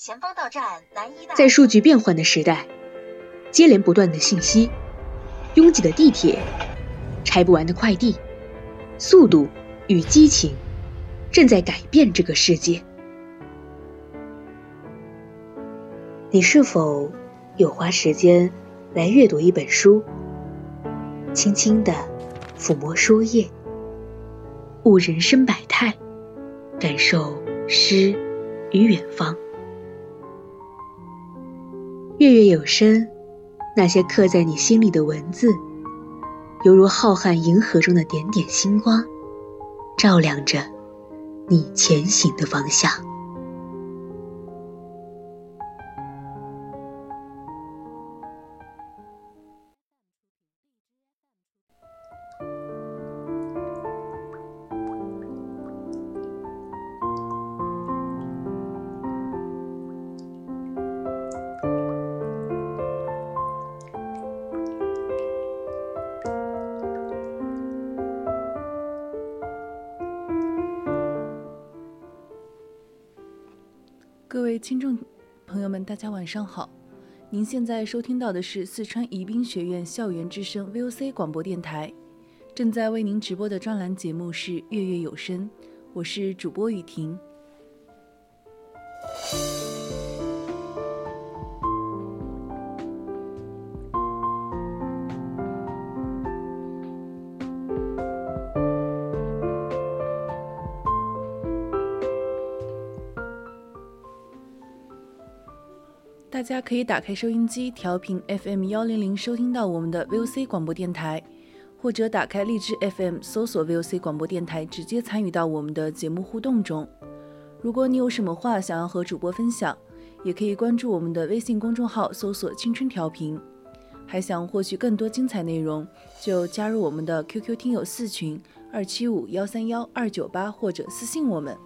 前方到站南一大。在数据变换的时代，接连不断的信息，拥挤的地铁，拆不完的快递，速度与激情正在改变这个世界。你是否有花时间来阅读一本书，轻轻地抚摸书页，悟人生百态，感受诗与远方？月月有声，那些刻在你心里的文字，犹如浩瀚银河中的点点星光，照亮着你前行的方向。各位听众朋友们，大家晚上好！您现在收听到的是四川宜宾学院校园之声 VOC 广播电台，正在为您直播的专栏节目是《月月有声》，我是主播雨婷。大家可以打开收音机调频 FM 幺零零收听到我们的 VOC 广播电台，或者打开荔枝 FM 搜索 VOC 广播电台，直接参与到我们的节目互动中。如果你有什么话想要和主播分享，也可以关注我们的微信公众号搜索“青春调频”。还想获取更多精彩内容，就加入我们的 QQ 听友四群二七五幺三幺二九八，或者私信我们。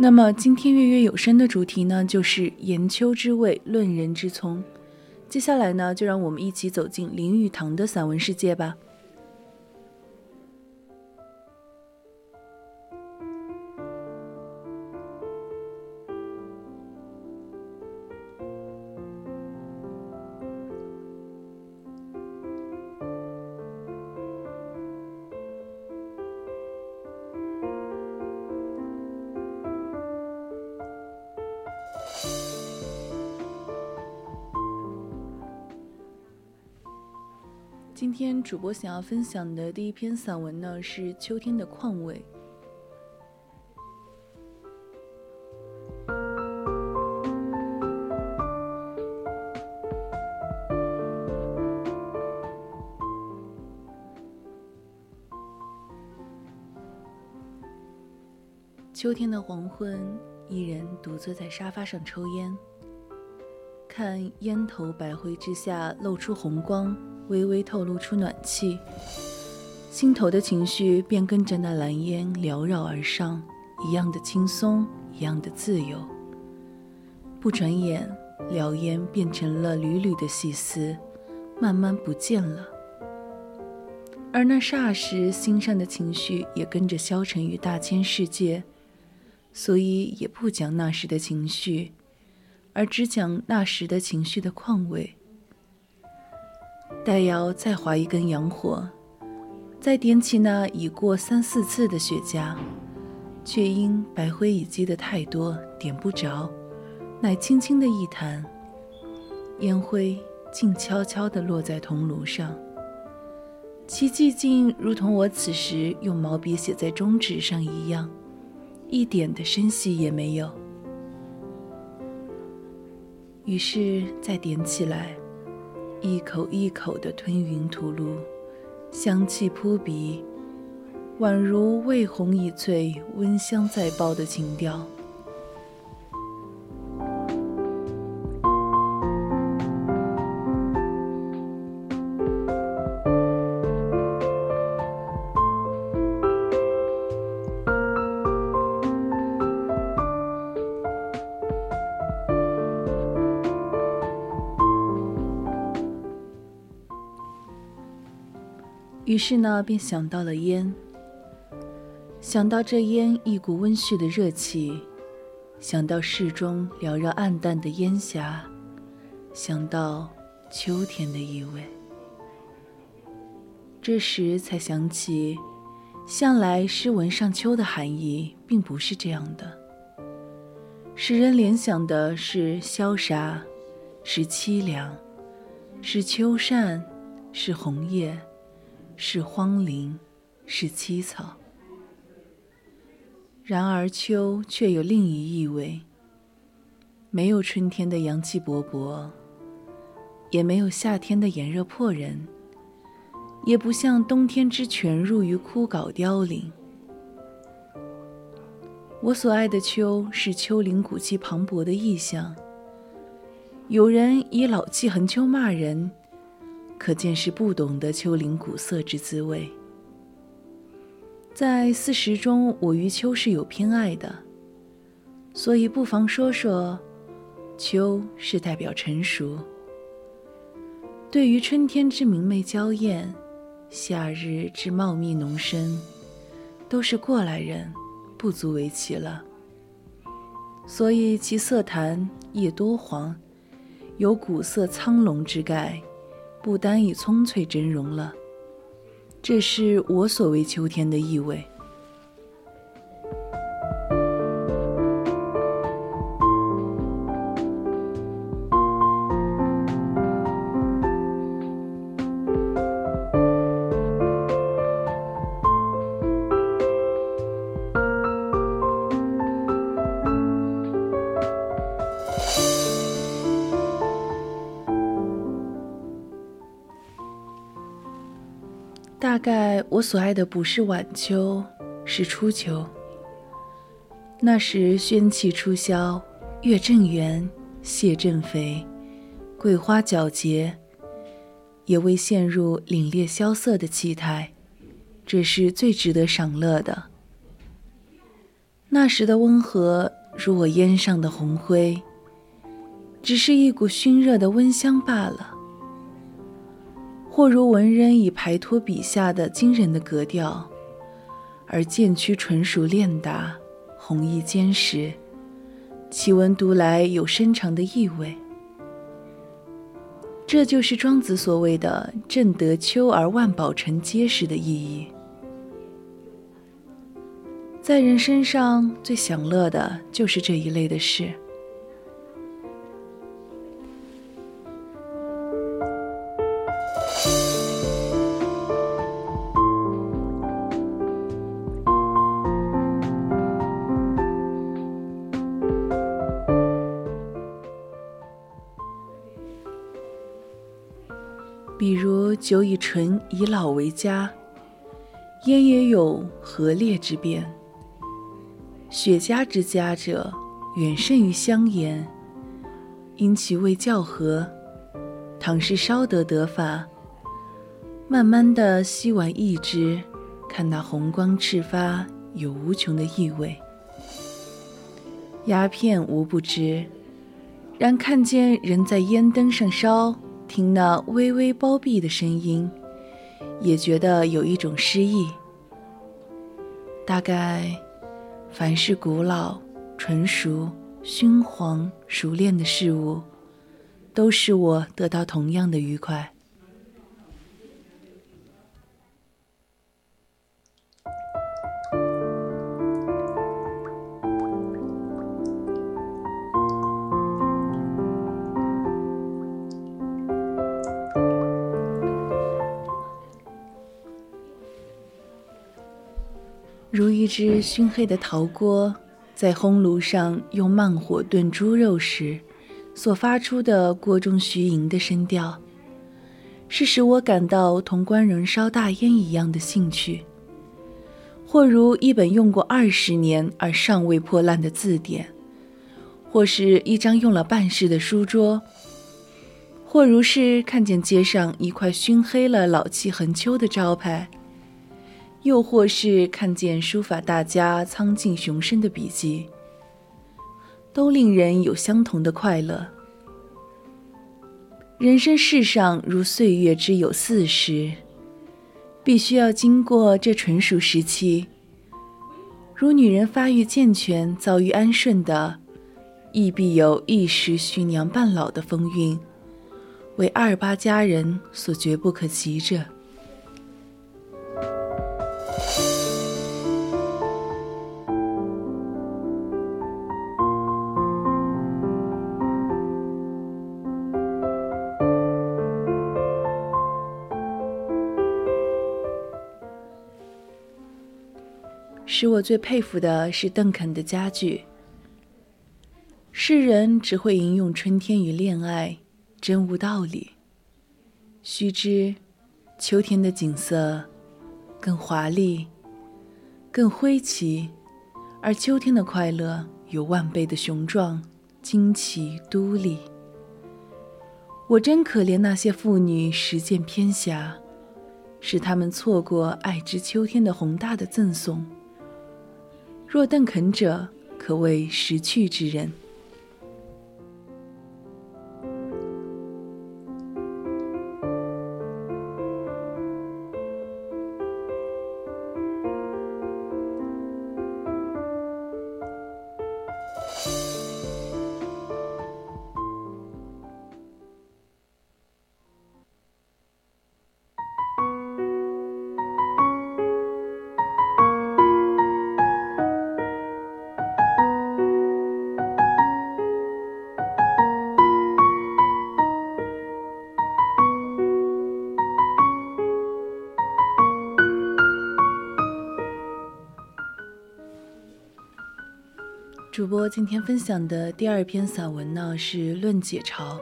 那么今天月月有声的主题呢，就是言秋之味，论人之聪。接下来呢，就让我们一起走进林语堂的散文世界吧。今天主播想要分享的第一篇散文呢，是秋天的况味。秋天的黄昏，一人独坐在沙发上抽烟，看烟头白灰之下露出红光。微微透露出暖气，心头的情绪便跟着那蓝烟缭绕而上，一样的轻松，一样的自由。不转眼，燎烟变成了缕缕的细丝，慢慢不见了。而那霎时心上的情绪也跟着消沉于大千世界，所以也不讲那时的情绪，而只讲那时的情绪的况味。待要再划一根洋火，再点起那已过三四次的雪茄，却因白灰已积得太多，点不着，乃轻轻的一弹，烟灰静悄悄地落在铜炉上，其寂静如同我此时用毛笔写在中指上一样，一点的声息也没有。于是再点起来。一口一口的吞云吐露，香气扑鼻，宛如魏红已醉，温香在爆的情调。于是呢，便想到了烟，想到这烟一股温煦的热气，想到室中缭绕暗淡的烟霞，想到秋天的意味。这时才想起，向来诗文上秋的含义并不是这样的，使人联想的是萧杀，是凄凉，是秋扇，是红叶。是荒林，是凄草。然而秋却有另一意味。没有春天的阳气勃勃，也没有夏天的炎热迫人，也不像冬天之泉入于枯槁凋零。我所爱的秋，是丘陵古迹磅礴的意象。有人以老气横秋骂人。可见是不懂得丘陵古色之滋味。在四时中，我于秋是有偏爱的，所以不妨说说，秋是代表成熟。对于春天之明媚娇艳，夏日之茂密浓深，都是过来人，不足为奇了。所以其色淡叶多黄，有古色苍龙之概。不单以葱翠峥嵘了，这是我所谓秋天的意味。大概我所爱的不是晚秋，是初秋。那时喧气初消，月正圆，蟹正肥，桂花皎洁，也未陷入凛冽萧瑟的气态，这是最值得赏乐的。那时的温和，如我烟上的红灰，只是一股熏热的温香罢了。或如文人以排脱笔下的惊人的格调，而渐趋纯熟练达，弘毅坚实，其文读来有深长的意味。这就是庄子所谓的“正得秋而万宝成结实”的意义。在人身上最享乐的就是这一类的事。如酒以醇以老为佳，烟也有和烈之变。雪茄之佳者，远胜于香烟，因其味较和。倘是烧得得法，慢慢的吸完一支，看那红光赤发，有无穷的意味。鸦片无不知，然看见人在烟灯上烧。听那微微包庇的声音，也觉得有一种诗意。大概，凡是古老、纯熟、熏黄、熟练的事物，都使我得到同样的愉快。一只熏黑的陶锅，在烘炉上用慢火炖猪肉时，所发出的锅中徐吟的声调，是使我感到同官人烧大烟一样的兴趣；或如一本用过二十年而尚未破烂的字典，或是一张用了半世的书桌，或如是看见街上一块熏黑了、老气横秋的招牌。又或是看见书法大家苍劲雄深的笔迹，都令人有相同的快乐。人生世上如岁月之有四十，必须要经过这纯熟时期。如女人发育健全、遭遇安顺的，亦必有一时徐娘半老的风韵，为二八佳人所绝不可及者。使我最佩服的是邓肯的佳句。世人只会吟咏春天与恋爱，真无道理。须知，秋天的景色更华丽、更挥奇，而秋天的快乐有万倍的雄壮、惊奇、都丽。我真可怜那些妇女实践偏狭，使他们错过爱之秋天的宏大的赠送。若邓肯者，可谓识趣之人。主播今天分享的第二篇散文呢，是《论解嘲》。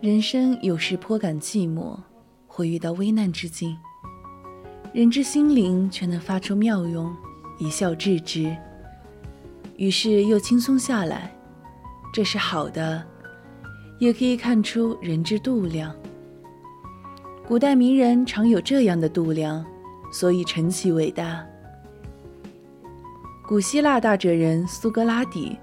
人生有时颇感寂寞，或遇到危难之境。人之心灵却能发出妙用，一笑置之，于是又轻松下来。这是好的，也可以看出人之度量。古代名人常有这样的度量，所以成其伟大。古希腊大哲人苏格拉底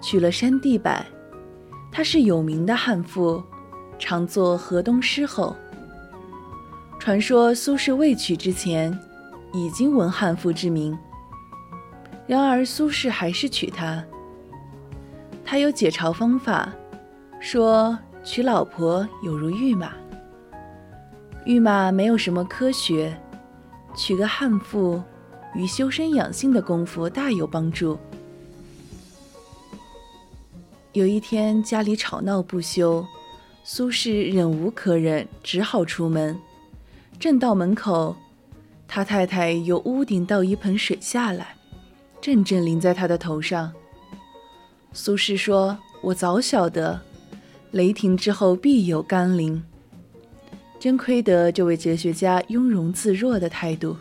娶了山地柏，他是有名的悍妇，常作河东狮吼。传说苏轼未娶之前，已经闻悍妇之名。然而苏轼还是娶她。他有解嘲方法，说娶老婆有如御马。御马没有什么科学，娶个悍妇，于修身养性的功夫大有帮助。有一天家里吵闹不休，苏轼忍无可忍，只好出门。正到门口，他太太由屋顶倒一盆水下来，阵阵淋在他的头上。苏轼说：“我早晓得，雷霆之后必有甘霖。”真亏得这位哲学家雍容自若的态度。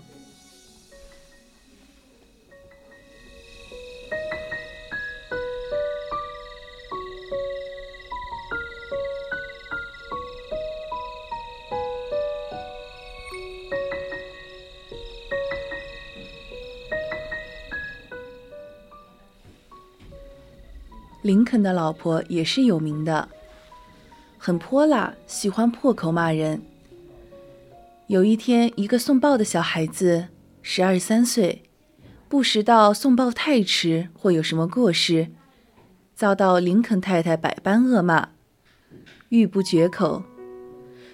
的老婆也是有名的，很泼辣，喜欢破口骂人。有一天，一个送报的小孩子，十二三岁，不识到送报太迟或有什么过失，遭到林肯太太百般恶骂，欲不绝口。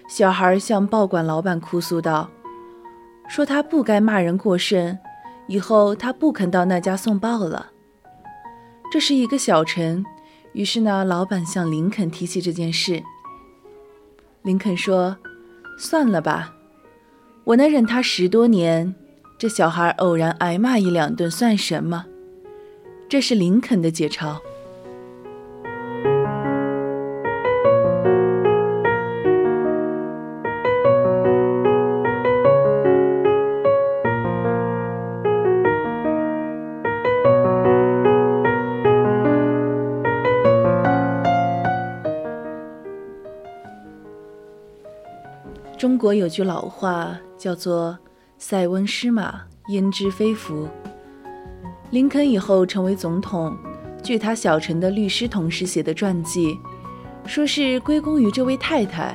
小孩向报馆老板哭诉道：“说他不该骂人过甚，以后他不肯到那家送报了。”这是一个小臣，于是呢，老板向林肯提起这件事。林肯说：“算了吧，我能忍他十多年，这小孩偶然挨骂一两顿算什么？”这是林肯的解嘲。国有句老话叫做“塞翁失马，焉知非福”。林肯以后成为总统，据他小陈的律师同事写的传记，说是归功于这位太太。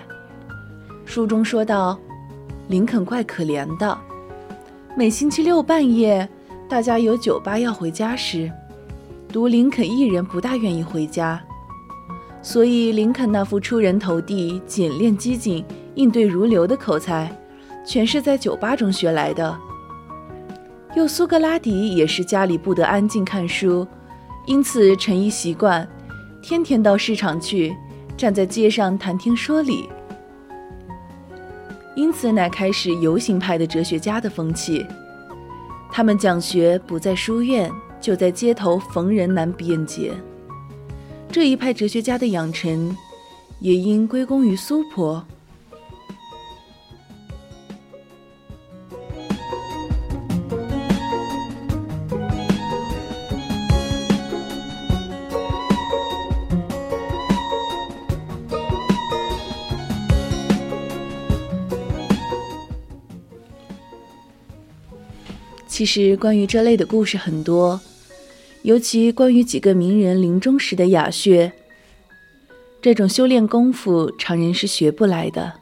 书中说道：“林肯怪可怜的，每星期六半夜，大家有酒吧要回家时，独林肯一人不大愿意回家。所以林肯那副出人头地、简练机警、应对如流的口才，全是在酒吧中学来的。”又苏格拉底也是家里不得安静看书，因此成一习惯，天天到市场去，站在街上谈天说理。因此乃开始游行派的哲学家的风气。他们讲学不在书院，就在街头逢人难辩解。这一派哲学家的养成，也应归功于苏婆。其实关于这类的故事很多，尤其关于几个名人临终时的哑穴。这种修炼功夫，常人是学不来的。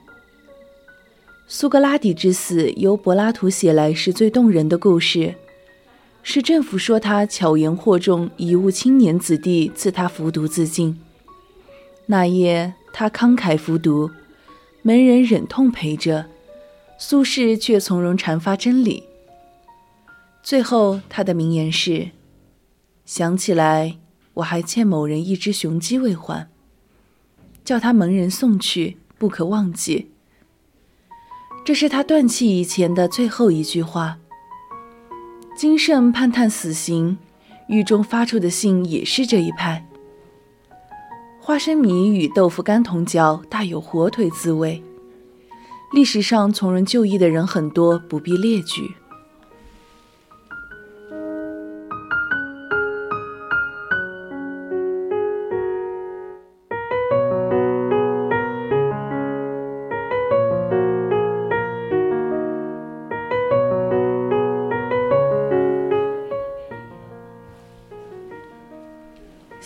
苏格拉底之死，由柏拉图写来是最动人的故事，是政府说他巧言惑众，贻误青年子弟，赐他服毒自尽。那夜他慷慨服毒，门人忍痛陪着，苏轼却从容阐发真理。最后，他的名言是：“想起来，我还欠某人一只雄鸡未还，叫他门人送去，不可忘记。”这是他断气以前的最后一句话。金圣判判死刑，狱中发出的信也是这一派。花生米与豆腐干同嚼，大有火腿滋味。历史上从人就义的人很多，不必列举。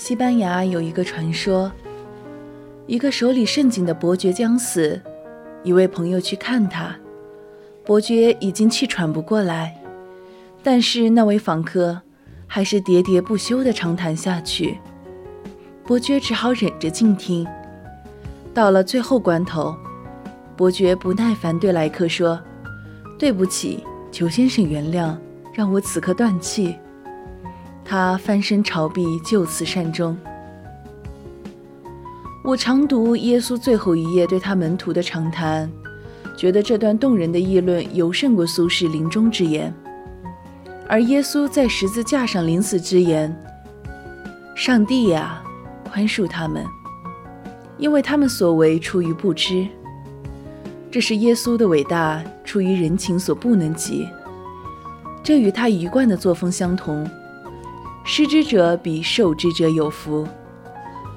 西班牙有一个传说，一个手里盛景的伯爵将死，一位朋友去看他，伯爵已经气喘不过来，但是那位访客还是喋喋不休地长谈下去，伯爵只好忍着静听。到了最后关头，伯爵不耐烦对来客说：“对不起，求先生原谅，让我此刻断气。”他翻身朝壁，就此善终。我常读耶稣最后一页对他门徒的长谈，觉得这段动人的议论尤胜过苏轼临终之言。而耶稣在十字架上临死之言：“上帝呀，宽恕他们，因为他们所为出于不知。”这是耶稣的伟大，出于人情所不能及。这与他一贯的作风相同。失之者比受之者有福，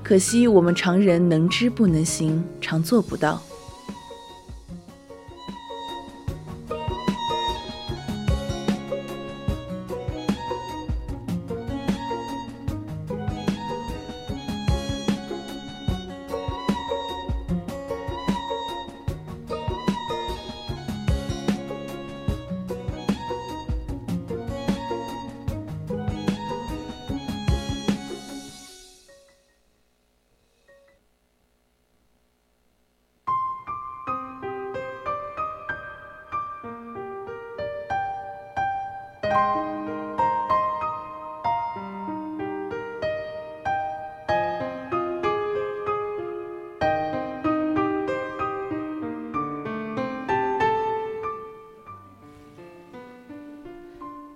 可惜我们常人能知不能行，常做不到。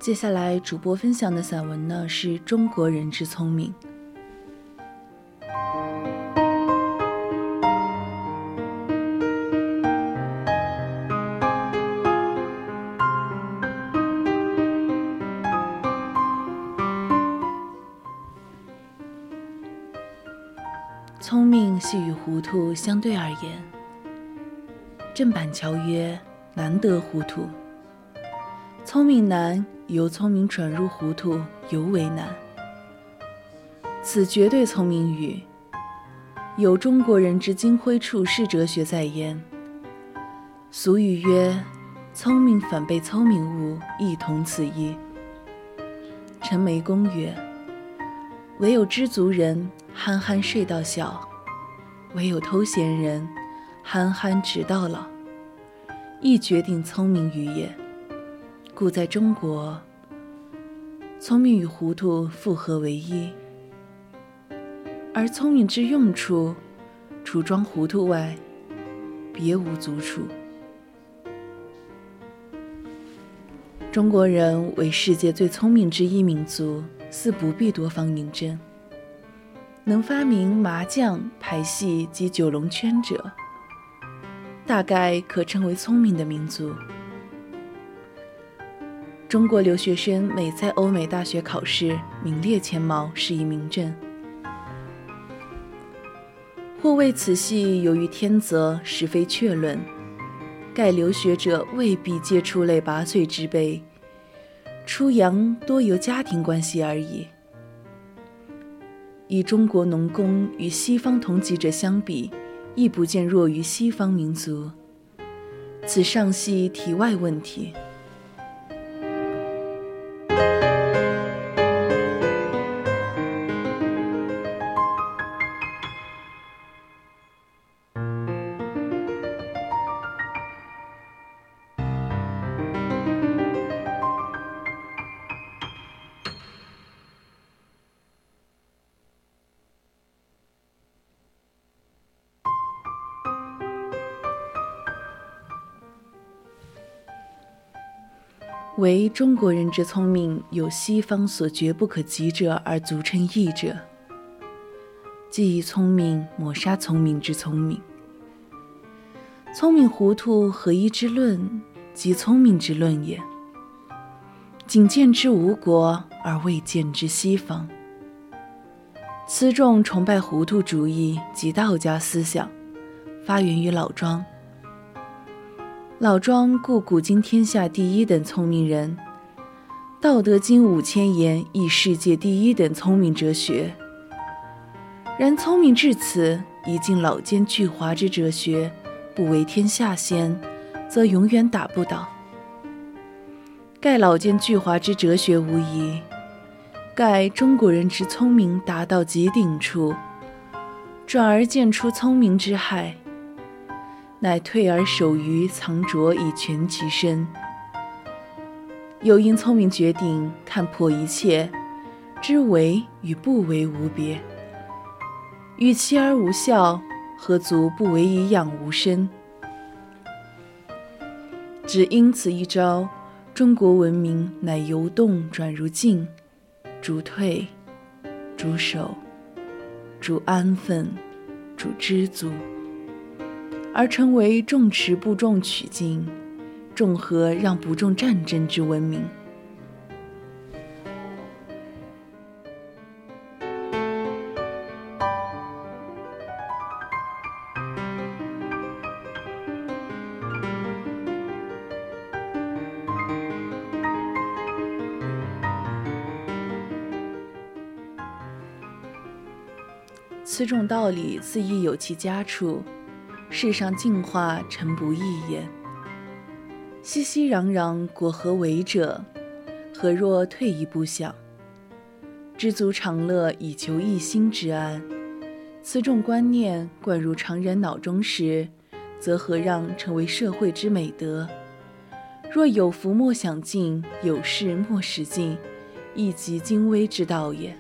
接下来主播分享的散文呢，是中国人之聪明。聪明系与糊涂相对而言，郑板桥曰：“难得糊涂。聪明难，由聪明转入糊涂尤为难。此绝对聪明语。有中国人之金辉处世哲学在焉。俗语曰：‘聪明反被聪明误’，亦同此意。”陈眉公曰：“唯有知足人，憨憨睡到小；唯有偷闲人，憨憨直到老。亦决定聪明于也。故在中国，聪明与糊涂复合为一。而聪明之用处，除装糊涂外，别无足处。”中国人为世界最聪明之一民族，似不必多方引证。能发明麻将、牌戏及九龙圈者，大概可称为聪明的民族。中国留学生每在欧美大学考试名列前茅，是一明证。或为此系由于天择，实非确论。盖留学者未必皆出类拔萃之辈，出洋多由家庭关系而已。以中国农工与西方同级者相比，亦不见弱于西方民族。此尚系题外问题。中国人之聪明，有西方所绝不可及者，而足称异者，即以聪明抹杀聪明之聪明。聪明糊涂合一之论，即聪明之论也。仅见之吴国，而未见之西方。此众崇拜糊涂主义及道家思想，发源于老庄。老庄故古今天下第一等聪明人，《道德经》五千言亦世界第一等聪明哲学。然聪明至此，已尽老奸巨猾之哲学，不为天下先，则永远打不倒。盖老奸巨猾之哲学无疑，盖中国人之聪明达到极顶处，转而见出聪明之害。乃退而守于藏拙以全其身。又因聪明绝顶，看破一切，知为与不为无别。与其而无效，何足不为以养无身？只因此一招，中国文明乃由动转如静，逐退，逐守，逐安分，逐知足。而成为重持不重取经，重和让不重战争之文明。此种道理自亦有其家处。世上净化诚不易也。熙熙攘攘，果何为者？何若退一步想？知足常乐，以求一心之安。此种观念灌入常人脑中时，则何让成为社会之美德？若有福莫享尽，有事莫使尽，亦即精微之道也。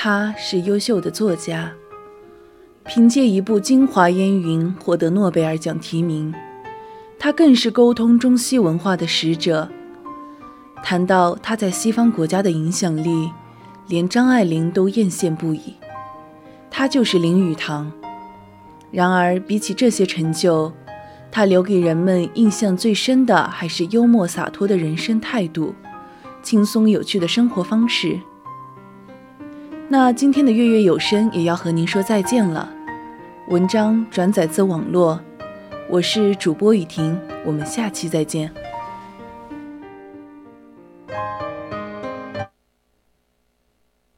他是优秀的作家，凭借一部《京华烟云》获得诺贝尔奖提名，他更是沟通中西文化的使者。谈到他在西方国家的影响力，连张爱玲都艳羡不已。他就是林语堂。然而，比起这些成就，他留给人们印象最深的还是幽默洒脱的人生态度，轻松有趣的生活方式。那今天的月月有声也要和您说再见了。文章转载自网络，我是主播雨婷，我们下期再见。